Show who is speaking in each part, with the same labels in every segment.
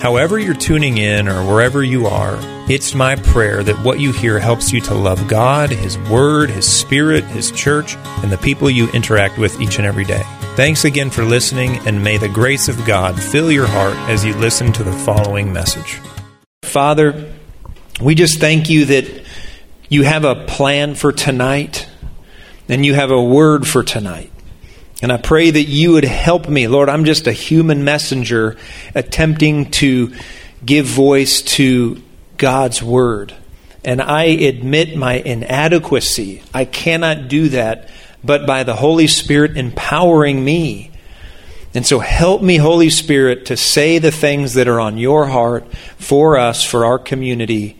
Speaker 1: However, you're tuning in or wherever you are, it's my prayer that what you hear helps you to love God, His Word, His Spirit, His church, and the people you interact with each and every day. Thanks again for listening, and may the grace of God fill your heart as you listen to the following message. Father, we just thank you that you have a plan for tonight and you have a word for tonight. And I pray that you would help me. Lord, I'm just a human messenger attempting to give voice to God's word. And I admit my inadequacy. I cannot do that but by the Holy Spirit empowering me. And so help me, Holy Spirit, to say the things that are on your heart for us, for our community,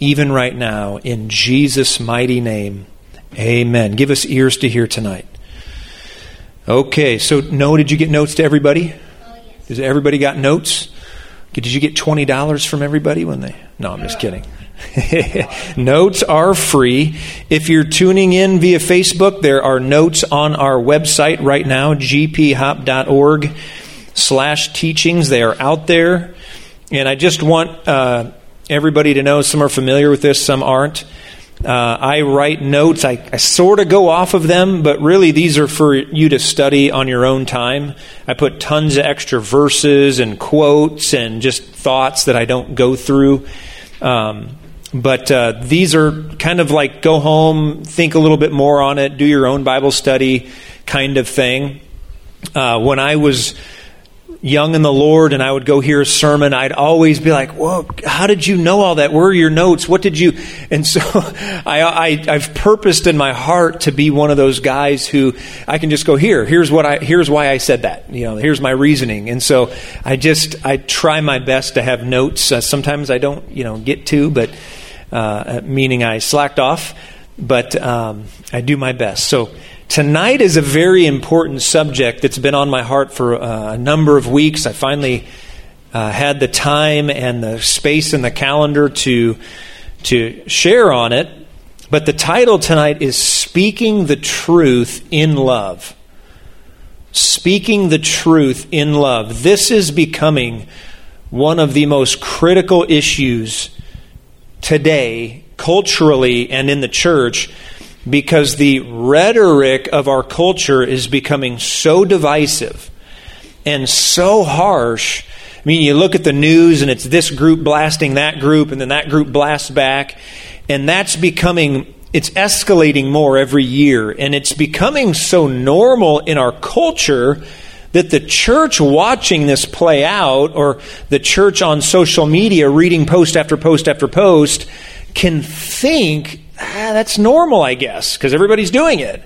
Speaker 1: even right now, in Jesus' mighty name. Amen. Give us ears to hear tonight. Okay, so no, did you get notes to everybody? Oh, yes. Does everybody got notes? Did you get twenty dollars from everybody when they? No, I'm just kidding. notes are free. If you're tuning in via Facebook, there are notes on our website right now, gphop.org slash teachings. They are out there. And I just want uh, everybody to know some are familiar with this, some aren't. Uh, I write notes. I, I sort of go off of them, but really these are for you to study on your own time. I put tons of extra verses and quotes and just thoughts that I don't go through. Um, but uh, these are kind of like go home, think a little bit more on it, do your own Bible study kind of thing. Uh, when I was young in the Lord and I would go hear a sermon, I'd always be like, "Whoa, how did you know all that? Where are your notes? What did you?" And so I, I, have purposed in my heart to be one of those guys who I can just go here. Here's what I. Here's why I said that. You know, here's my reasoning. And so I just I try my best to have notes. Uh, sometimes I don't, you know, get to, but uh, meaning I slacked off. But um, I do my best. So Tonight is a very important subject that's been on my heart for uh, a number of weeks. I finally uh, had the time and the space in the calendar to, to share on it. But the title tonight is Speaking the Truth in Love. Speaking the Truth in Love. This is becoming one of the most critical issues today, culturally and in the church because the rhetoric of our culture is becoming so divisive and so harsh. I mean, you look at the news and it's this group blasting that group, and then that group blasts back, and that's becoming, it's escalating more every year, and it's becoming so normal in our culture that the church watching this play out, or the church on social media reading post after post after post, can think ah, that's normal, I guess, because everybody's doing it.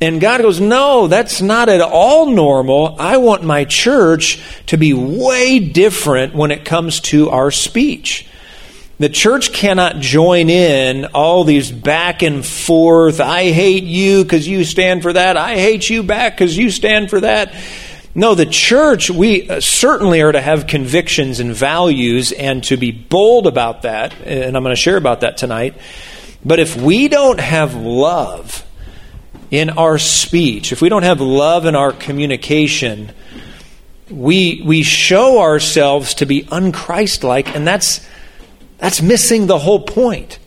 Speaker 1: And God goes, No, that's not at all normal. I want my church to be way different when it comes to our speech. The church cannot join in all these back and forth. I hate you because you stand for that. I hate you back because you stand for that. No, the church, we uh, certainly are to have convictions and values and to be bold about that. And I'm going to share about that tonight. But if we don't have love in our speech, if we don't have love in our communication, we, we show ourselves to be unchristlike, and that's, that's missing the whole point.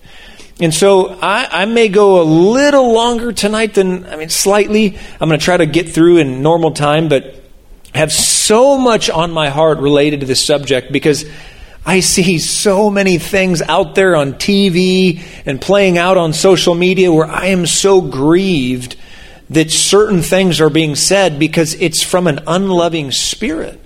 Speaker 1: And so I, I, may go a little longer tonight than, I mean, slightly. I'm going to try to get through in normal time, but have so much on my heart related to this subject because I see so many things out there on TV and playing out on social media where I am so grieved that certain things are being said because it's from an unloving spirit.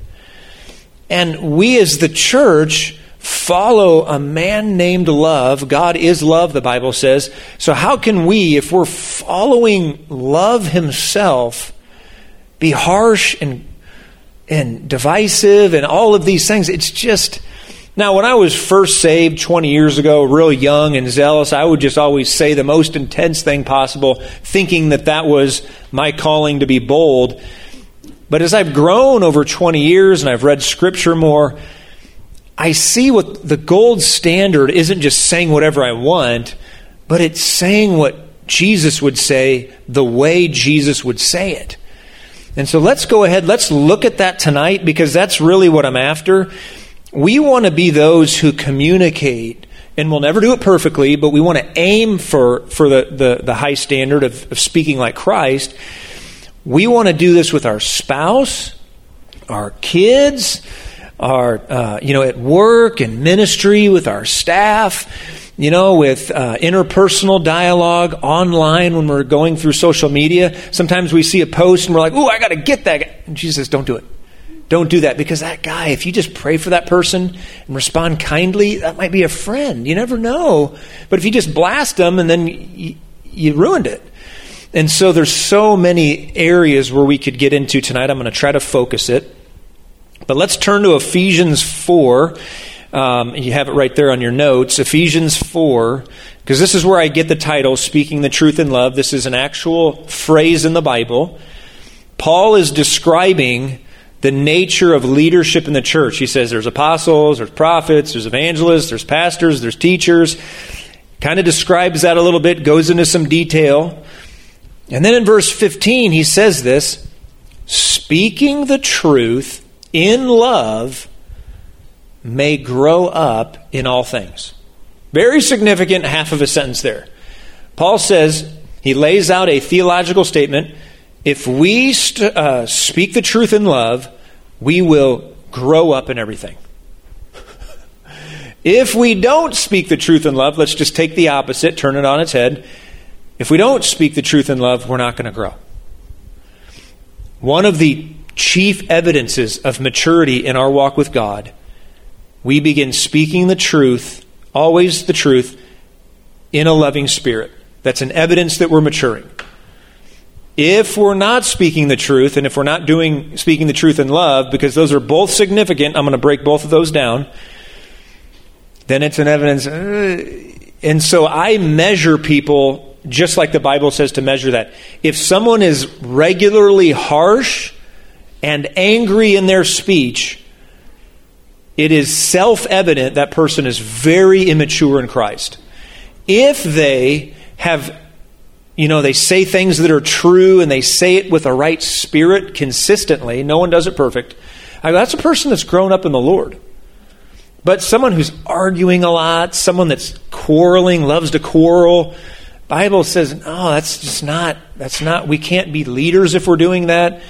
Speaker 1: And we as the church follow a man named love. God is love, the Bible says. So, how can we, if we're following love himself, be harsh and, and divisive and all of these things? It's just Now, when I was first saved 20 years ago, real young and zealous, I would just always say the most intense thing possible, thinking that that was my calling to be bold. But as I've grown over 20 years and I've read scripture more, I see what the gold standard isn't just saying whatever I want, but it's saying what Jesus would say the way Jesus would say it. And so let's go ahead, let's look at that tonight because that's really what I'm after. We want to be those who communicate, and we'll never do it perfectly, but we want to aim for, for the, the, the high standard of, of speaking like Christ. We want to do this with our spouse, our kids, our, uh, you know, at work and ministry, with our staff, you know, with uh, interpersonal dialogue online when we're going through social media. Sometimes we see a post and we're like, "Ooh, I got to get that." And Jesus "Don't do it. Don't do that because that guy, if you just pray for that person and respond kindly, that might be a friend. You never know. But if you just blast them and then you, you ruined it." And so there's so many areas where we could get into tonight. I'm going to try to focus it. But let's turn to Ephesians 4. Um, you have it right there on your notes. Ephesians 4, because this is where I get the title, Speaking the Truth in Love. This is an actual phrase in the Bible. Paul is describing the nature of leadership in the church. He says there's apostles, there's prophets, there's evangelists, there's pastors, there's teachers. Kind of describes that a little bit, goes into some detail. And then in verse 15, he says this speaking the truth in love may grow up in all things. Very significant half of a sentence there. Paul says, he lays out a theological statement. If we st- uh, speak the truth in love, we will grow up in everything. if we don't speak the truth in love, let's just take the opposite, turn it on its head. If we don't speak the truth in love, we're not going to grow. One of the chief evidences of maturity in our walk with God, we begin speaking the truth, always the truth, in a loving spirit. That's an evidence that we're maturing. If we're not speaking the truth, and if we're not doing speaking the truth in love, because those are both significant, I'm going to break both of those down. Then it's an evidence. Uh, and so I measure people just like the Bible says to measure that. If someone is regularly harsh and angry in their speech, it is self evident that person is very immature in Christ. If they have, you know, they say things that are true and they say it with a right spirit consistently, no one does it perfect, that's a person that's grown up in the Lord. But someone who's arguing a lot, someone that's quarreling, loves to quarrel, Bible says, no, that's just not, that's not, we can't be leaders if we're doing that.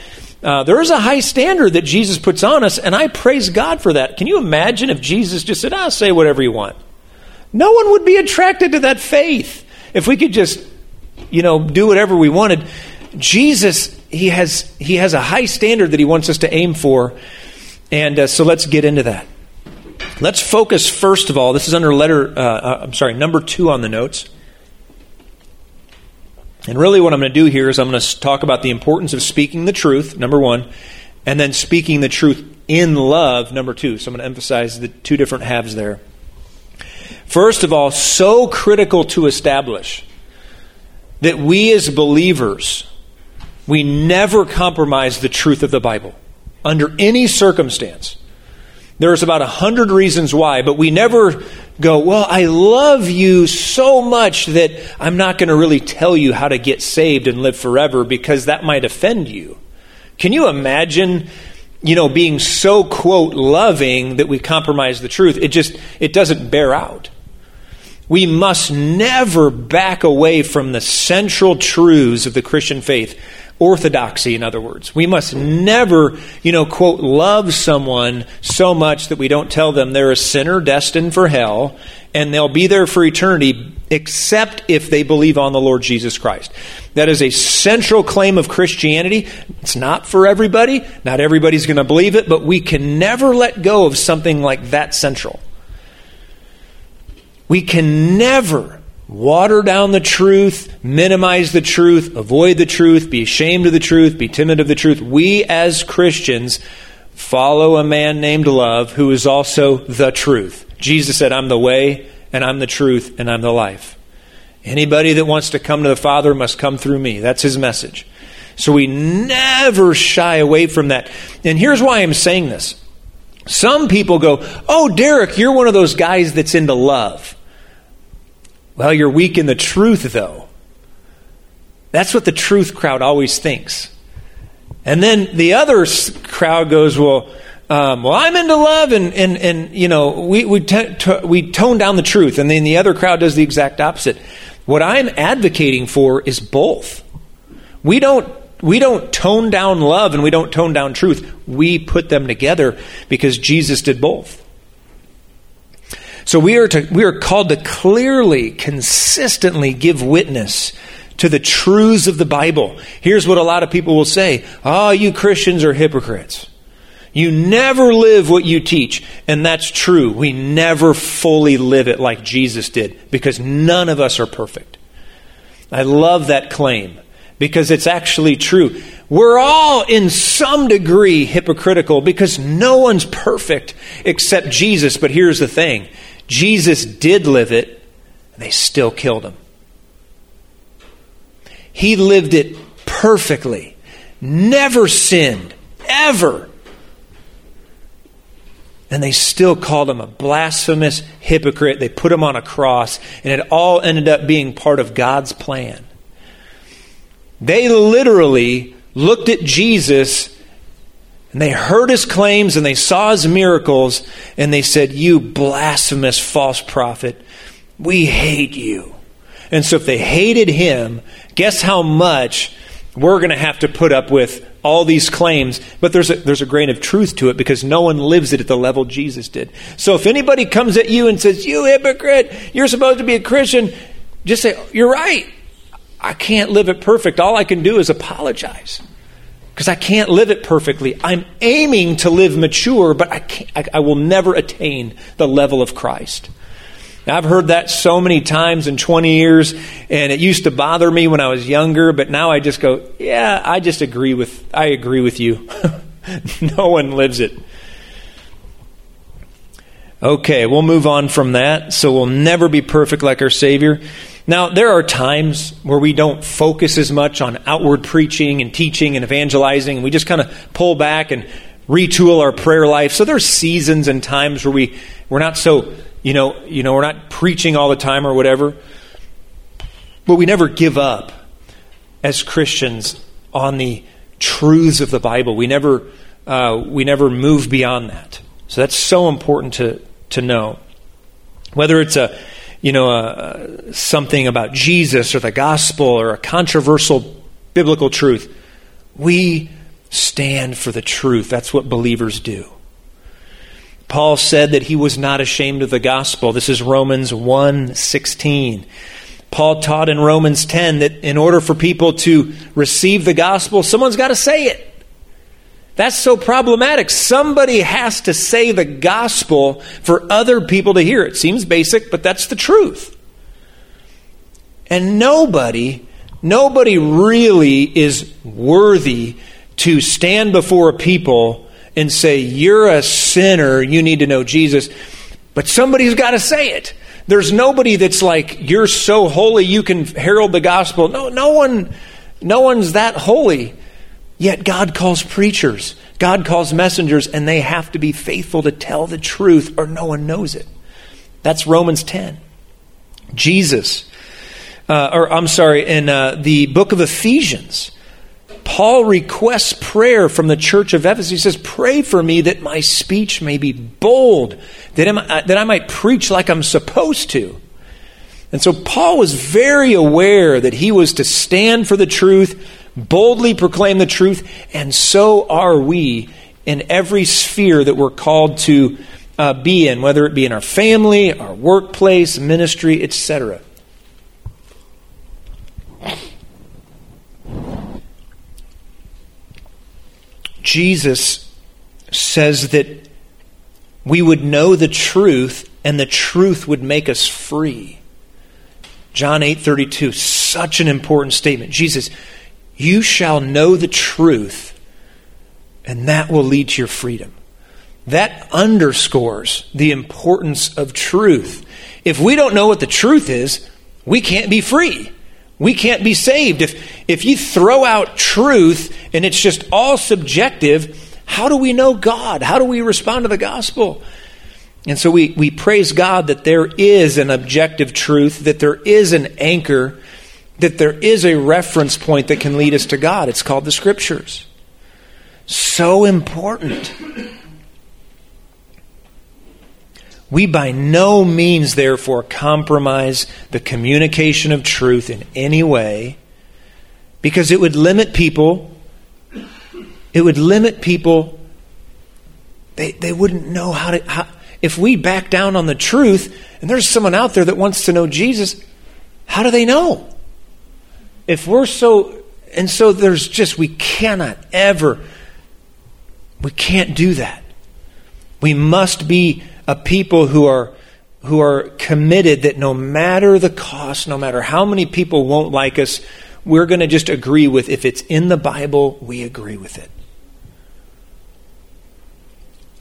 Speaker 1: Uh, there is a high standard that Jesus puts on us, and I praise God for that. Can you imagine if Jesus just said, I'll ah, say whatever you want? No one would be attracted to that faith if we could just, you know, do whatever we wanted. Jesus, he has, he has a high standard that he wants us to aim for. And uh, so let's get into that. Let's focus first of all. This is under letter, uh, uh I'm sorry, number two on the notes. And really, what I'm going to do here is I'm going to talk about the importance of speaking the truth, number one, and then speaking the truth in love, number two. So I'm going to emphasize the two different halves there. First of all, so critical to establish that we as believers, we never compromise the truth of the Bible under any circumstance. There's about a hundred reasons why, but we never go, well, I love you so much that I'm not going to really tell you how to get saved and live forever because that might offend you. Can you imagine, you know, being so, quote, loving that we compromise the truth? It just, it doesn't bear out. We must never back away from the central truths of the Christian faith orthodoxy, in other words. We must never, you know, quote, love someone so much that we don't tell them they're a sinner destined for hell and they'll be there for eternity except if they believe on the Lord Jesus Christ. That is a central claim of Christianity. It's not for everybody. Not everybody's going to believe it, but we can never let go of something like that central. We can never water down the truth, minimize the truth, avoid the truth, be ashamed of the truth, be timid of the truth. We as Christians Follow a man named Love who is also the truth. Jesus said, I'm the way, and I'm the truth, and I'm the life. Anybody that wants to come to the Father must come through me. That's his message. So we never shy away from that. And here's why I'm saying this. Some people go, Oh, Derek, you're one of those guys that's into love. Well, you're weak in the truth, though. That's what the truth crowd always thinks. And then the other crowd goes, Well, um, well, I'm into love, and, and, and you know, we, we, t- t- we tone down the truth. And then the other crowd does the exact opposite. What I'm advocating for is both. We don't we don't tone down love and we don't tone down truth. We put them together because Jesus did both. So we are to, we are called to clearly, consistently give witness to the truths of the Bible. Here's what a lot of people will say Oh, you Christians are hypocrites. You never live what you teach. And that's true. We never fully live it like Jesus did because none of us are perfect. I love that claim because it's actually true. We're all in some degree hypocritical because no one's perfect except Jesus. But here's the thing Jesus did live it, and they still killed him. He lived it perfectly, never sinned, ever. And they still called him a blasphemous hypocrite. They put him on a cross, and it all ended up being part of God's plan. They literally looked at Jesus and they heard his claims and they saw his miracles and they said, You blasphemous false prophet, we hate you. And so if they hated him, guess how much we're going to have to put up with all these claims, but there's a, there's a grain of truth to it because no one lives it at the level Jesus did. So if anybody comes at you and says, You hypocrite, you're supposed to be a Christian, just say, You're right. I can't live it perfect. All I can do is apologize because I can't live it perfectly. I'm aiming to live mature, but I, I, I will never attain the level of Christ. Now, I've heard that so many times in 20 years, and it used to bother me when I was younger, but now I just go, yeah, I just agree with, I agree with you. no one lives it. Okay, we'll move on from that. So we'll never be perfect like our Savior. Now, there are times where we don't focus as much on outward preaching and teaching and evangelizing, and we just kind of pull back and retool our prayer life. So there's seasons and times where we we're not so you know you know we're not preaching all the time or whatever, but we never give up as Christians on the truths of the Bible. We never uh, we never move beyond that. So that's so important to to know. Whether it's a you know, uh, something about Jesus or the gospel or a controversial biblical truth. We stand for the truth. That's what believers do. Paul said that he was not ashamed of the gospel. This is Romans 1:16. Paul taught in Romans 10 that in order for people to receive the gospel, someone's got to say it. That's so problematic. Somebody has to say the gospel for other people to hear. It seems basic, but that's the truth. And nobody, nobody really is worthy to stand before a people and say, You're a sinner, you need to know Jesus. But somebody's got to say it. There's nobody that's like, You're so holy you can herald the gospel. No, no one, no one's that holy. Yet God calls preachers, God calls messengers, and they have to be faithful to tell the truth or no one knows it. That's Romans 10. Jesus, uh, or I'm sorry, in uh, the book of Ephesians, Paul requests prayer from the church of Ephesus. He says, Pray for me that my speech may be bold, that, I, that I might preach like I'm supposed to. And so Paul was very aware that he was to stand for the truth boldly proclaim the truth, and so are we in every sphere that we're called to uh, be in, whether it be in our family, our workplace, ministry, etc. Jesus says that we would know the truth and the truth would make us free. John 8:32 such an important statement. Jesus you shall know the truth, And that will lead to your freedom. That underscores the importance of truth. If we don't know what the truth is, we can't be free. We can't be saved. If, if you throw out truth and it's just all subjective, how do we know God? How do we respond to the gospel? And so we, we praise God that there is an objective truth, that there is an anchor, that there is a reference point that can lead us to God. It's called the Scriptures. So important. We by no means, therefore, compromise the communication of truth in any way because it would limit people. It would limit people. They, they wouldn't know how to. How, if we back down on the truth and there's someone out there that wants to know Jesus, how do they know? If we're so. And so there's just, we cannot ever. We can't do that. We must be a people who are who are committed that no matter the cost, no matter how many people won't like us, we're going to just agree with if it's in the Bible, we agree with it.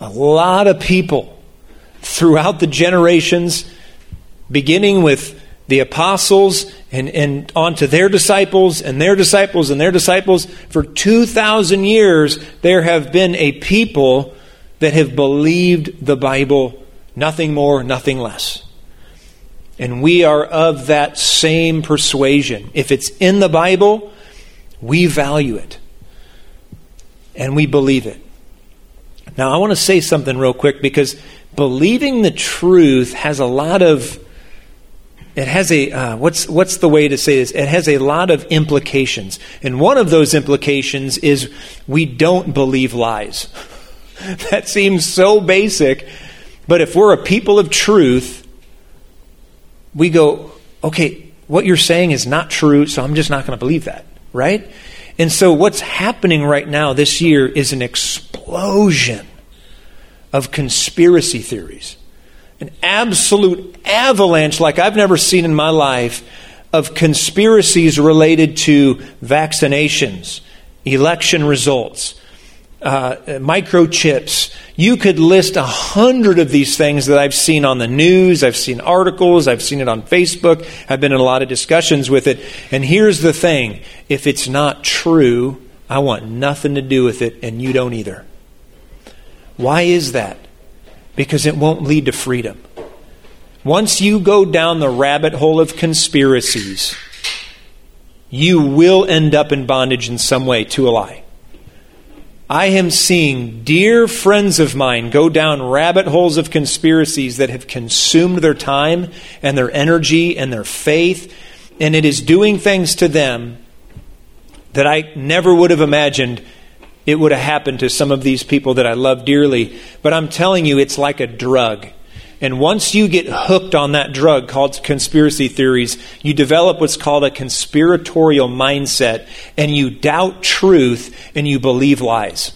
Speaker 1: A lot of people throughout the generations, beginning with the apostles and, and on to their disciples and their disciples and their disciples, for 2,000 years, there have been a people that have believed the Bible, nothing more, nothing less. And we are of that same persuasion. If it's in the Bible, we value it. And we believe it. Now, I want to say something real quick because believing the truth has a lot of it has a uh, what's what's the way to say this it has a lot of implications and one of those implications is we don't believe lies that seems so basic. But if we're a people of truth, we go, okay, what you're saying is not true, so I'm just not going to believe that, right? And so what's happening right now this year is an explosion of conspiracy theories. An absolute avalanche like I've never seen in my life of conspiracies related to vaccinations, election results, uh, microchips. You could list a hundred of these things that I've seen on the news. I've seen articles. I've seen it on Facebook. I've been in a lot of discussions with it. And here's the thing if it's not true, I want nothing to do with it, and you don't either. Why is that? Because it won't lead to freedom. Once you go down the rabbit hole of conspiracies, you will end up in bondage in some way to a lie. I am seeing dear friends of mine go down rabbit holes of conspiracies that have consumed their time and their energy and their faith, and it is doing things to them that I never would have imagined it would have happened to some of these people that I love dearly. But I'm telling you, it's like a drug. And once you get hooked on that drug called conspiracy theories, you develop what's called a conspiratorial mindset and you doubt truth and you believe lies.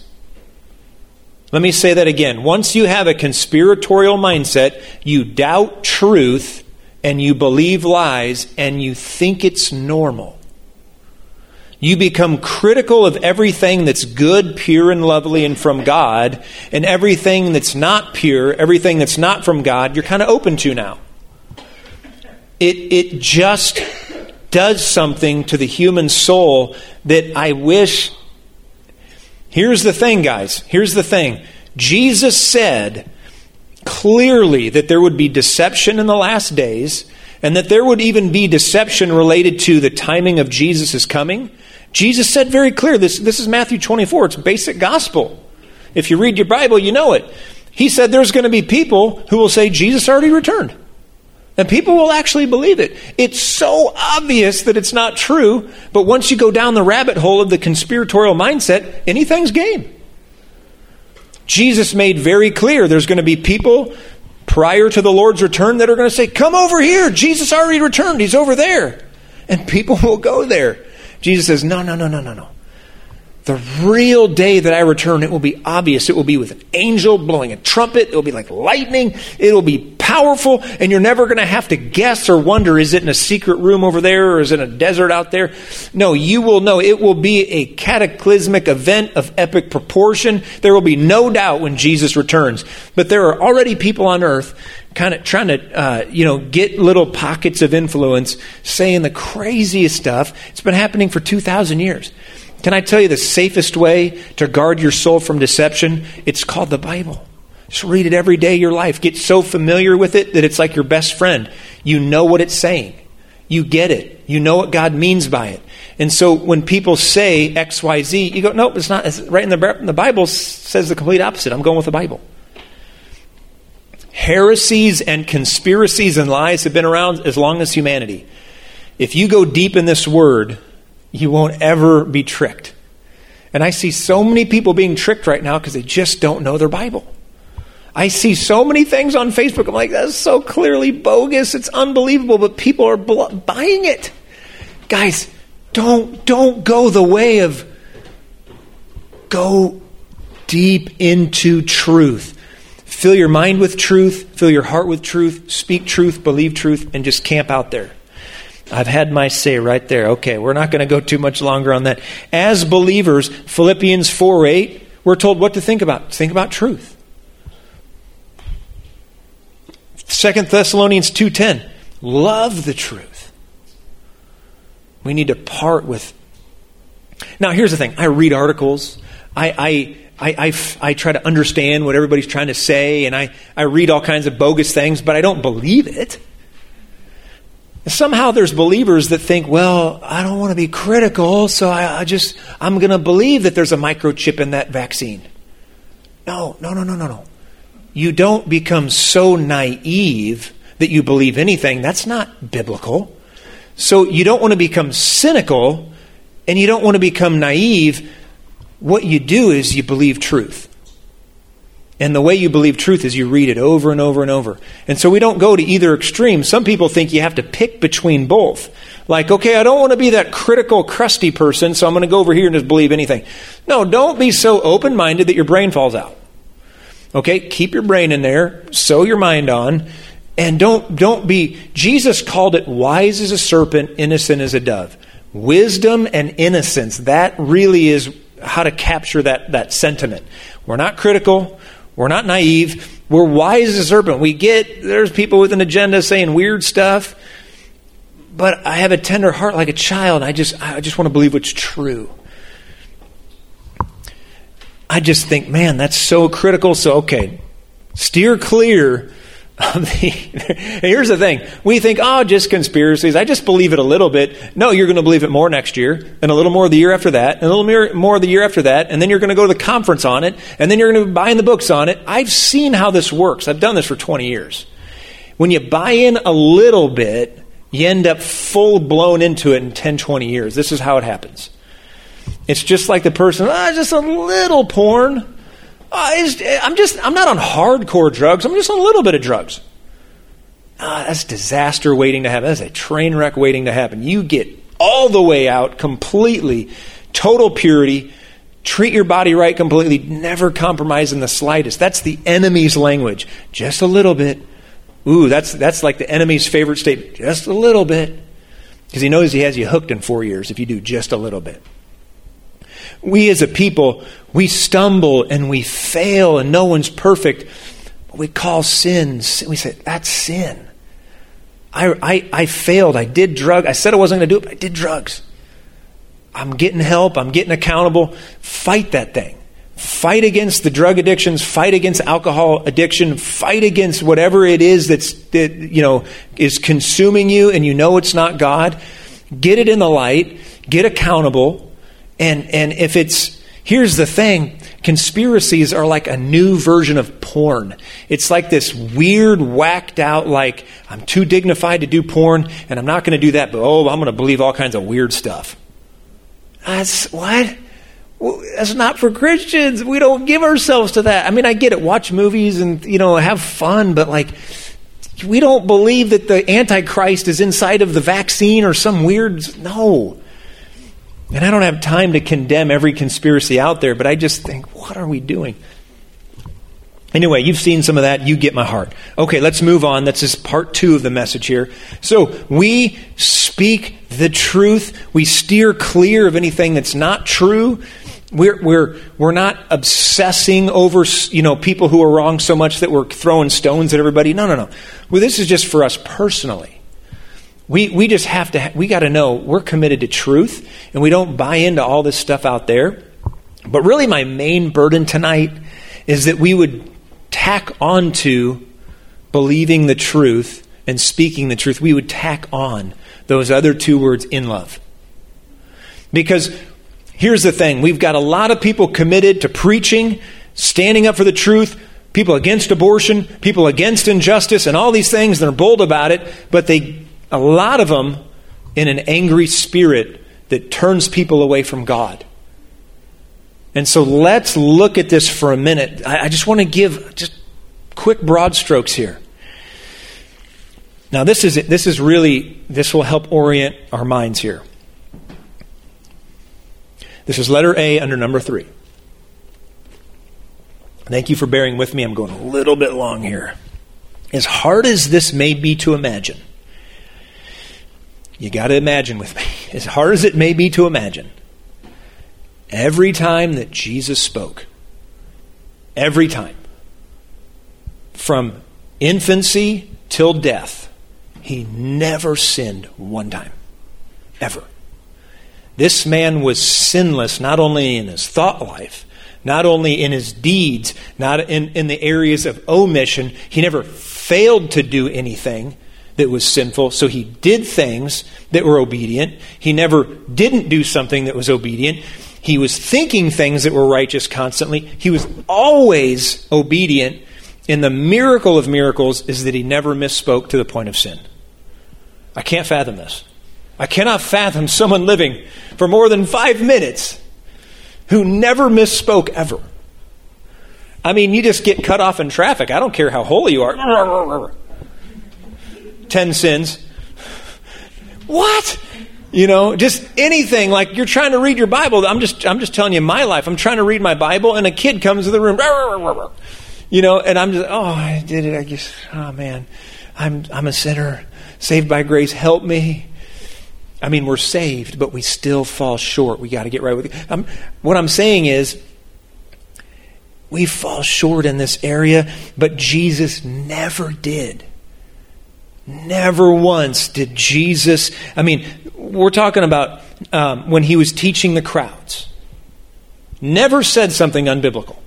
Speaker 1: Let me say that again. Once you have a conspiratorial mindset, you doubt truth and you believe lies and you think it's normal. You become critical of everything that's good, pure, and lovely and from God, and everything that's not pure, everything that's not from God, you're kind of open to now. It, it just does something to the human soul that I wish. Here's the thing, guys. Here's the thing. Jesus said clearly that there would be deception in the last days, and that there would even be deception related to the timing of Jesus' coming Jesus said very clear this, this is Matthew 24. It's basic gospel. If you read your Bible, you know it. He said there's going to be people who will say Jesus already returned. And people will actually believe it. It's so obvious that it's not true, but once you go down the rabbit hole of the conspiratorial mindset, anything's game. Jesus made very clear there's going to be people prior to the Lord's return that are going to say, Come over here. Jesus already returned. He's over there. And people will go there. Jesus says, No, no, no, no, no, no. The real day that I return, it will be obvious. It will be with an angel blowing a trumpet. It will be like lightning. It will be powerful, and you're never going to have to guess or wonder is it in a secret room over there or is it in a desert out there? No, you will know. It will be a cataclysmic event of epic proportion. There will be no doubt when Jesus returns. But there are already people on earth kind of trying to, uh, you know, get little pockets of influence saying the craziest stuff. It's been happening for 2,000 years. Can I tell you the safest way to guard your soul from deception? It's called the Bible. Just read it every day of your life. Get so familiar with it that it's like your best friend. You know what it's saying. You get it. You know what God means by it. And so when people say X, Y, Z, you go, nope, it's not. It's right in the, the Bible says the complete opposite. I'm going with the Bible. Heresies and conspiracies and lies have been around as long as humanity. If you go deep in this word, you won't ever be tricked. And I see so many people being tricked right now because they just don't know their Bible. I see so many things on Facebook. I'm like, that's so clearly bogus. It's unbelievable, but people are bl- buying it. Guys, don't don't go the way of go deep into truth. Fill your mind with truth, fill your heart with truth, speak truth, believe truth, and just camp out there. I've had my say right there. Okay, we're not going to go too much longer on that. As believers, Philippians 4 8, we're told what to think about. Think about truth. Second Thessalonians 2:10, love the truth. We need to part with. Now, here's the thing. I read articles. I, I I, I, I, try to understand what everybody's trying to say, and I, I read all kinds of bogus things, but I don't believe it. Somehow there's believers that think, well, I don't want to be critical, so I, I just, I'm going to believe that there's a microchip in that vaccine. No, no, no, no, no, no. You don't become so naive that you believe anything. That's not biblical. So you don't want to become cynical and you don't want to become naive. What you do is you believe truth. And the way you believe truth is you read it over and over and over. And so we don't go to either extreme. Some people think you have to pick between both. Like, okay, I don't want to be that critical, crusty person, so I'm going to go over here and just believe anything. No, don't be so open minded that your brain falls out. Okay, keep your brain in there, sew your mind on, and don't don't be Jesus called it wise as a serpent, innocent as a dove. Wisdom and innocence, that really is how to capture that, that sentiment. We're not critical. We're not naive. We're wise as a serpent. We get there's people with an agenda saying weird stuff, but I have a tender heart like a child. I just I just want to believe what's true. I just think, man, that's so critical. So okay, steer clear here's the thing. We think, oh, just conspiracies. I just believe it a little bit. No, you're going to believe it more next year, and a little more the year after that, and a little more the year after that, and then you're going to go to the conference on it, and then you're going to be buying the books on it. I've seen how this works. I've done this for 20 years. When you buy in a little bit, you end up full blown into it in 10, 20 years. This is how it happens. It's just like the person, ah, oh, just a little porn. Uh, I'm just, I'm not on hardcore drugs. I'm just on a little bit of drugs. Uh, that's disaster waiting to happen. That's a train wreck waiting to happen. You get all the way out completely, total purity, treat your body right completely, never compromise in the slightest. That's the enemy's language. Just a little bit. Ooh, that's, that's like the enemy's favorite statement. Just a little bit. Because he knows he has you hooked in four years if you do just a little bit. We as a people, we stumble and we fail and no one's perfect. We call sin, we say, that's sin. I, I, I failed. I did drug. I said I wasn't going to do it, but I did drugs. I'm getting help. I'm getting accountable. Fight that thing. Fight against the drug addictions. Fight against alcohol addiction. Fight against whatever it is that's that you know is consuming you, and you know it's not God. Get it in the light. Get accountable and, and if it's, here's the thing conspiracies are like a new version of porn. It's like this weird, whacked out, like, I'm too dignified to do porn, and I'm not going to do that, but oh, I'm going to believe all kinds of weird stuff. That's what? That's not for Christians. We don't give ourselves to that. I mean, I get it. Watch movies and, you know, have fun, but like, we don't believe that the Antichrist is inside of the vaccine or some weird. No. And I don't have time to condemn every conspiracy out there, but I just think, what are we doing? Anyway, you've seen some of that. You get my heart. Okay, let's move on. That's just part two of the message here. So, we speak the truth. We steer clear of anything that's not true. We're, we're, we're not obsessing over you know, people who are wrong so much that we're throwing stones at everybody. No, no, no. Well, this is just for us personally. We, we just have to, we got to know we're committed to truth and we don't buy into all this stuff out there. But really, my main burden tonight is that we would tack onto believing the truth and speaking the truth, we would tack on those other two words in love. Because here's the thing we've got a lot of people committed to preaching, standing up for the truth, people against abortion, people against injustice, and all these things, they're bold about it, but they a lot of them in an angry spirit that turns people away from God. And so let's look at this for a minute. I, I just want to give just quick broad strokes here. Now, this is, this is really, this will help orient our minds here. This is letter A under number three. Thank you for bearing with me. I'm going a little bit long here. As hard as this may be to imagine, you got to imagine with me, as hard as it may be to imagine, every time that Jesus spoke, every time, from infancy till death, he never sinned one time. Ever. This man was sinless not only in his thought life, not only in his deeds, not in, in the areas of omission. He never failed to do anything that was sinful, so he did things that were obedient. He never didn't do something that was obedient. He was thinking things that were righteous constantly. He was always obedient. And the miracle of miracles is that he never misspoke to the point of sin. I can't fathom this. I cannot fathom someone living for more than five minutes who never misspoke ever. I mean, you just get cut off in traffic. I don't care how holy you are ten sins. What? You know, just anything like you're trying to read your Bible. I'm just I'm just telling you my life. I'm trying to read my Bible and a kid comes to the room. You know, and I'm just oh, I did it. I guess oh man. I'm I'm a sinner saved by grace. Help me. I mean, we're saved, but we still fall short. We got to get right with it. I'm, what I'm saying is we fall short in this area, but Jesus never did. Never once did Jesus, I mean, we're talking about um, when he was teaching the crowds. Never said something unbiblical.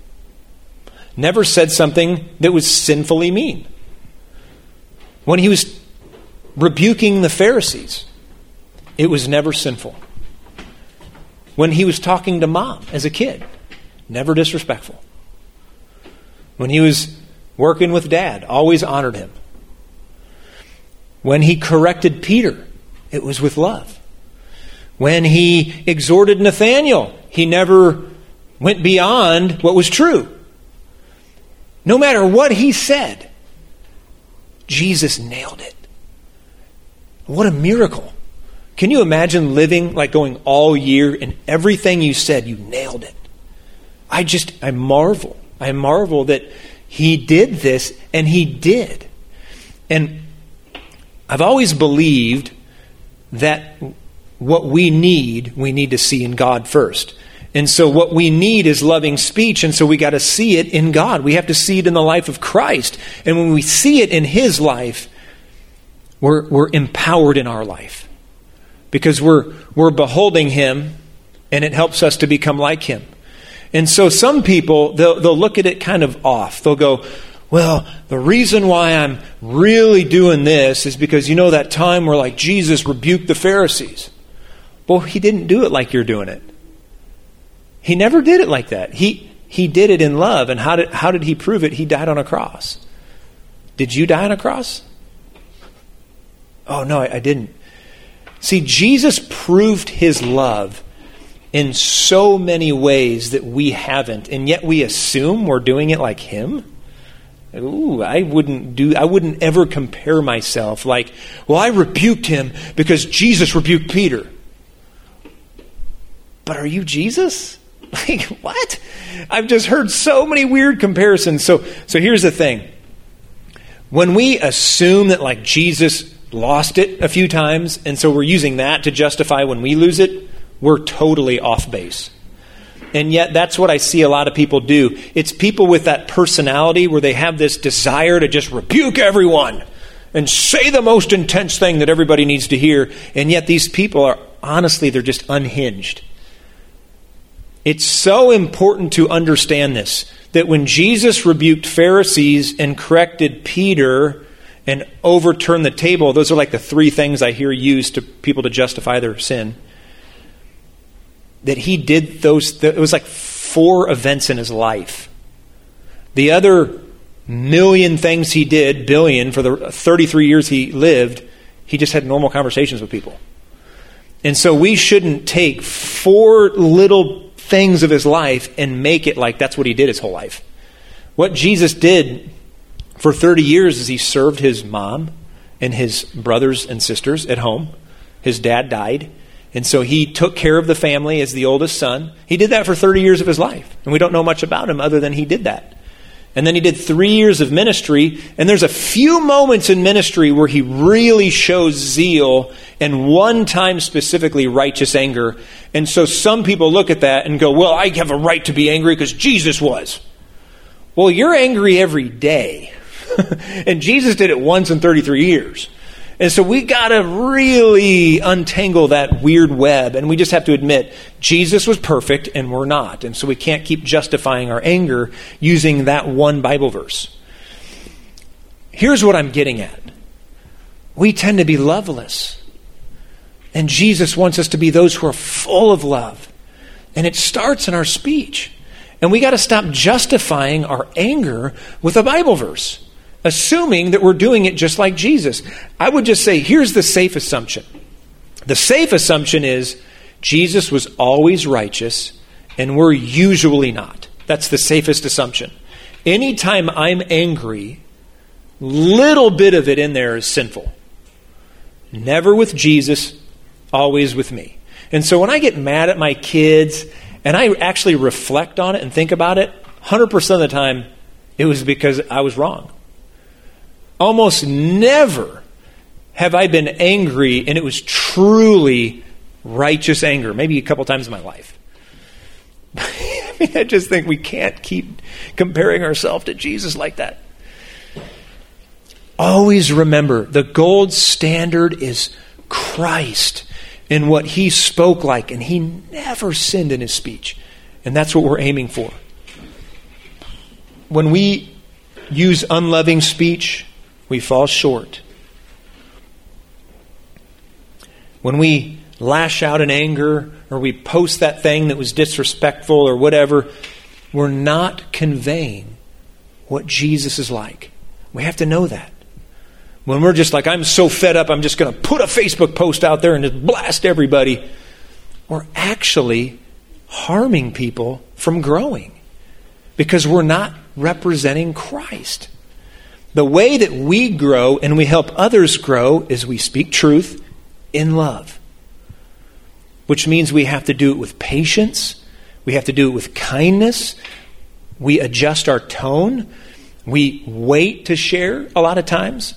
Speaker 1: Never said something that was sinfully mean. When he was rebuking the Pharisees, it was never sinful. When he was talking to mom as a kid, never disrespectful. When he was working with dad, always honored him. When he corrected Peter, it was with love. When he exhorted Nathanael, he never went beyond what was true. No matter what he said, Jesus nailed it. What a miracle. Can you imagine living like going all year and everything you said, you nailed it? I just, I marvel. I marvel that he did this and he did. And I've always believed that what we need, we need to see in God first. And so, what we need is loving speech, and so we got to see it in God. We have to see it in the life of Christ. And when we see it in His life, we're, we're empowered in our life because we're, we're beholding Him, and it helps us to become like Him. And so, some people, they'll, they'll look at it kind of off. They'll go, well, the reason why I'm really doing this is because you know that time where like Jesus rebuked the Pharisees. Well, he didn't do it like you're doing it. He never did it like that. He he did it in love. And how did how did he prove it? He died on a cross. Did you die on a cross? Oh no, I, I didn't. See, Jesus proved his love in so many ways that we haven't, and yet we assume we're doing it like him. Ooh, I wouldn't do I wouldn't ever compare myself like, well, I rebuked him because Jesus rebuked Peter. but are you Jesus? Like, what? I've just heard so many weird comparisons. So, so here's the thing. When we assume that, like, Jesus lost it a few times, and so we're using that to justify when we lose it, we're totally off base. And yet, that's what I see a lot of people do. It's people with that personality where they have this desire to just rebuke everyone and say the most intense thing that everybody needs to hear. And yet, these people are honestly, they're just unhinged. It's so important to understand this that when Jesus rebuked Pharisees and corrected Peter and overturned the table, those are like the three things I hear used to people to justify their sin. That he did those, it was like four events in his life. The other million things he did, billion, for the uh, 33 years he lived, he just had normal conversations with people. And so we shouldn't take four little things of his life and make it like that's what he did his whole life. What Jesus did for 30 years is he served his mom and his brothers and sisters at home. His dad died. And so he took care of the family as the oldest son. He did that for 30 years of his life. And we don't know much about him other than he did that. And then he did three years of ministry. And there's a few moments in ministry where he really shows zeal and one time specifically righteous anger. And so some people look at that and go, well, I have a right to be angry because Jesus was. Well, you're angry every day. and Jesus did it once in 33 years. And so we got to really untangle that weird web. And we just have to admit, Jesus was perfect and we're not. And so we can't keep justifying our anger using that one Bible verse. Here's what I'm getting at we tend to be loveless. And Jesus wants us to be those who are full of love. And it starts in our speech. And we got to stop justifying our anger with a Bible verse assuming that we're doing it just like Jesus. I would just say here's the safe assumption the safe assumption is Jesus was always righteous, and we're usually not. That's the safest assumption. Anytime I'm angry, little bit of it in there is sinful. Never with Jesus, always with me. And so when I get mad at my kids and I actually reflect on it and think about it, 100% of the time it was because I was wrong. Almost never have I been angry and it was truly righteous anger, maybe a couple times in my life. I mean, I just think we can't keep comparing ourselves to Jesus like that. Always remember the gold standard is Christ and what he spoke like, and he never sinned in his speech. And that's what we're aiming for. When we use unloving speech, we fall short. When we lash out in anger or we post that thing that was disrespectful or whatever, we're not conveying what Jesus is like. We have to know that. When we're just like, I'm so fed up, I'm just going to put a Facebook post out there and just blast everybody, we're actually harming people from growing because we're not representing Christ. The way that we grow and we help others grow is we speak truth in love, which means we have to do it with patience, we have to do it with kindness, we adjust our tone, we wait to share a lot of times.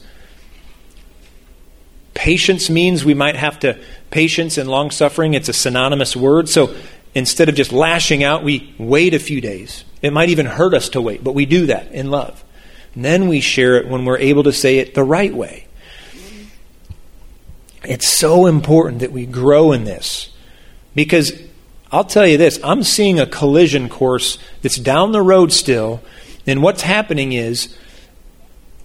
Speaker 1: Patience means we might have to, patience and long suffering, it's a synonymous word. So instead of just lashing out, we wait a few days. It might even hurt us to wait, but we do that in love. And then we share it when we're able to say it the right way. It's so important that we grow in this because I'll tell you this I'm seeing a collision course that's down the road still, and what's happening is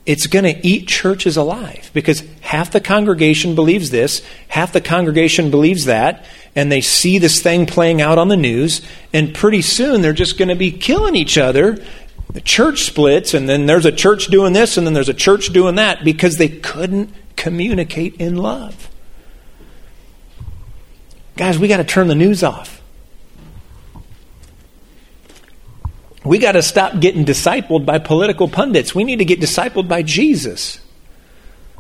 Speaker 1: it's going to eat churches alive because half the congregation believes this, half the congregation believes that, and they see this thing playing out on the news, and pretty soon they're just going to be killing each other the church splits, and then there's a church doing this, and then there's a church doing that because they couldn't communicate in love. Guys, we got to turn the news off. We got to stop getting discipled by political pundits. We need to get discipled by Jesus.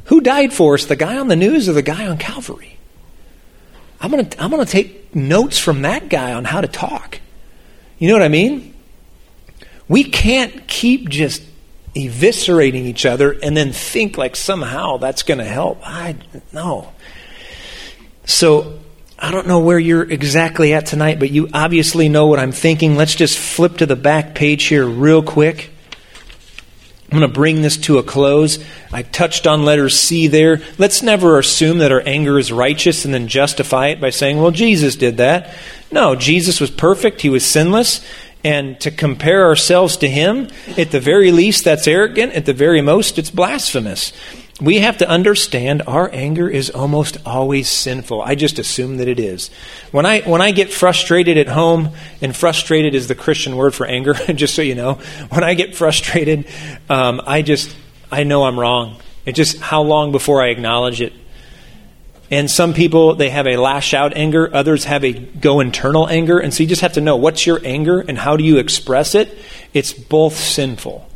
Speaker 1: Who died for us, the guy on the news or the guy on Calvary? I'm going to I'm going to take notes from that guy on how to talk. You know what I mean? We can't keep just eviscerating each other and then think like somehow that's going to help. I no. So I don't know where you're exactly at tonight, but you obviously know what I'm thinking. Let's just flip to the back page here real quick. I'm going to bring this to a close. I touched on letter C there. Let's never assume that our anger is righteous and then justify it by saying, well, Jesus did that. No, Jesus was perfect. He was sinless. And to compare ourselves to him, at the very least, that's arrogant. At the very most, it's blasphemous. We have to understand our anger is almost always sinful. I just assume that it is. When I when I get frustrated at home, and frustrated is the Christian word for anger, just so you know. When I get frustrated, um, I just I know I'm wrong. It just how long before I acknowledge it? And some people, they have a lash out anger. Others have a go internal anger. And so you just have to know what's your anger and how do you express it? It's both sinful.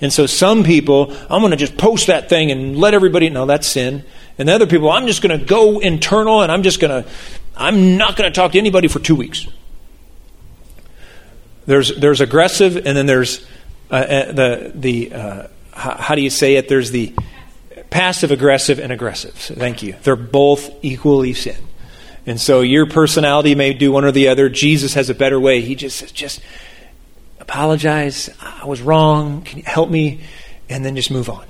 Speaker 1: And so some people, I'm going to just post that thing and let everybody know that's sin. And the other people, I'm just going to go internal and I'm just going to, I'm not going to talk to anybody for two weeks. There's, there's aggressive and then there's uh, uh the, the uh, how, how do you say it? There's the passive aggressive and aggressive. Thank you. They're both equally sin. And so your personality may do one or the other. Jesus has a better way. He just says, just apologize. I was wrong. Can you help me? And then just move on.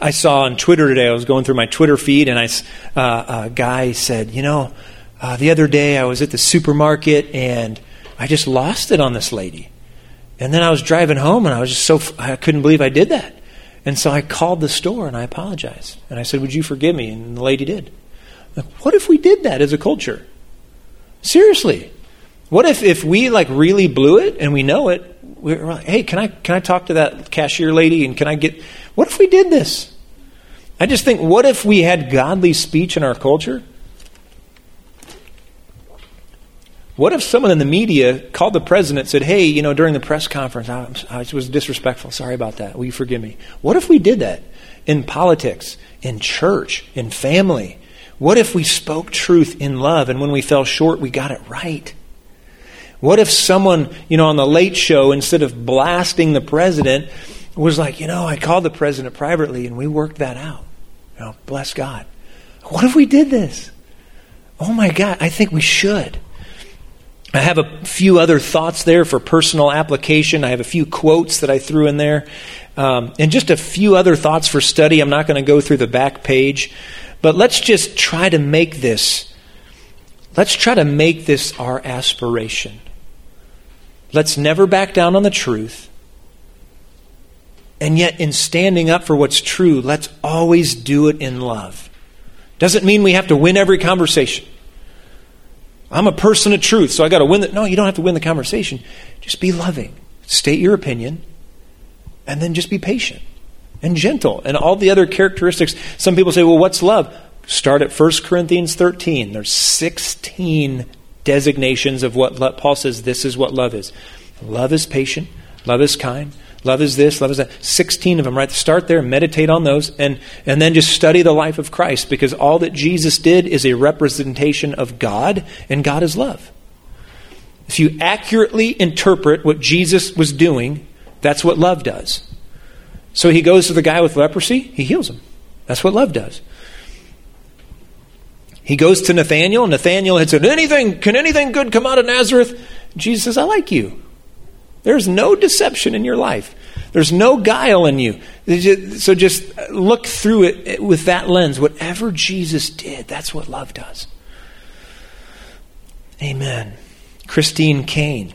Speaker 1: I saw on Twitter today, I was going through my Twitter feed, and I, uh, a guy said, You know, uh, the other day I was at the supermarket and I just lost it on this lady. And then I was driving home and I was just so, I couldn't believe I did that. And so I called the store and I apologized. And I said, Would you forgive me? And the lady did. What if we did that as a culture? Seriously. What if, if we like really blew it and we know it? We're like, hey, can I can I talk to that cashier lady and can I get what if we did this? I just think, what if we had godly speech in our culture? What if someone in the media called the president and said, Hey, you know, during the press conference, I, I was disrespectful. Sorry about that. Will you forgive me? What if we did that in politics, in church, in family? What if we spoke truth in love and when we fell short, we got it right? What if someone, you know, on the late show, instead of blasting the president, was like, you know, I called the president privately and we worked that out. You know, bless God. What if we did this? Oh my God, I think we should. I have a few other thoughts there for personal application. I have a few quotes that I threw in there. Um, and just a few other thoughts for study. I'm not going to go through the back page. But let's just try to make this, let's try to make this our aspiration. Let's never back down on the truth. And yet, in standing up for what's true, let's always do it in love. Doesn't mean we have to win every conversation. I'm a person of truth, so I got to win the. No, you don't have to win the conversation. Just be loving. State your opinion, and then just be patient and gentle and all the other characteristics. Some people say, well, what's love? Start at 1 Corinthians 13. There's 16 designations of what Paul says this is what love is. Love is patient, love is kind, Love is this, love is that. 16 of them, right? Start there, meditate on those, and, and then just study the life of Christ because all that Jesus did is a representation of God, and God is love. If you accurately interpret what Jesus was doing, that's what love does. So he goes to the guy with leprosy, he heals him. That's what love does. He goes to Nathanael. Nathanael had said, Anything, can anything good come out of Nazareth? Jesus says, I like you. There's no deception in your life. There's no guile in you. So just look through it with that lens. Whatever Jesus did, that's what love does. Amen. Christine Caine.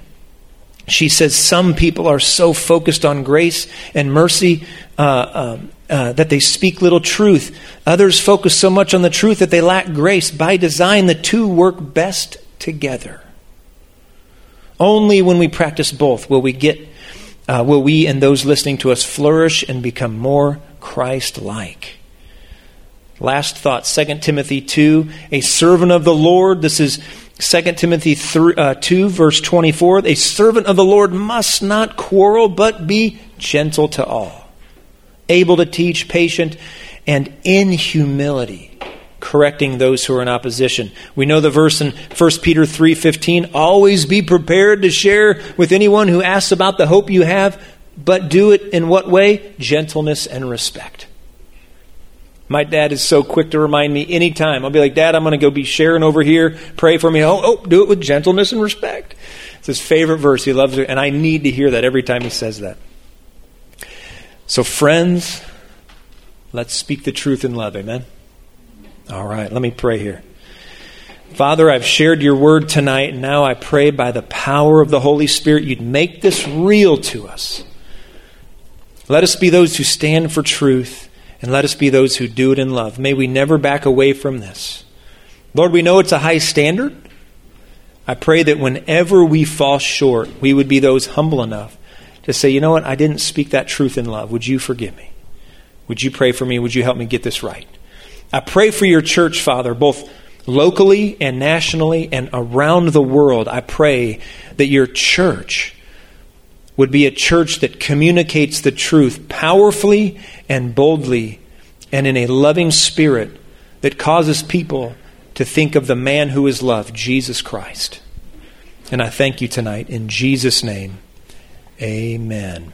Speaker 1: She says some people are so focused on grace and mercy uh, um, uh, that they speak little truth. Others focus so much on the truth that they lack grace. By design, the two work best together. Only when we practice both will we get, uh, will we and those listening to us flourish and become more Christ-like. Last thought, 2 Timothy 2, a servant of the Lord. This is 2 Timothy 3, uh, 2, verse 24. A servant of the Lord must not quarrel, but be gentle to all, able to teach, patient, and in humility correcting those who are in opposition. We know the verse in 1 Peter 3:15, always be prepared to share with anyone who asks about the hope you have, but do it in what way? Gentleness and respect. My dad is so quick to remind me anytime. I'll be like, Dad, I'm going to go be sharing over here. Pray for me. Oh, oh, do it with gentleness and respect. It's his favorite verse. He loves it. And I need to hear that every time he says that. So, friends, let's speak the truth in love. Amen. All right, let me pray here. Father, I've shared your word tonight, and now I pray by the power of the Holy Spirit, you'd make this real to us. Let us be those who stand for truth, and let us be those who do it in love. May we never back away from this. Lord, we know it's a high standard. I pray that whenever we fall short, we would be those humble enough to say, you know what, I didn't speak that truth in love. Would you forgive me? Would you pray for me? Would you help me get this right? I pray for your church, Father, both locally and nationally and around the world. I pray that your church would be a church that communicates the truth powerfully and boldly and in a loving spirit that causes people to think of the man who is loved, Jesus Christ. And I thank you tonight in Jesus' name. Amen.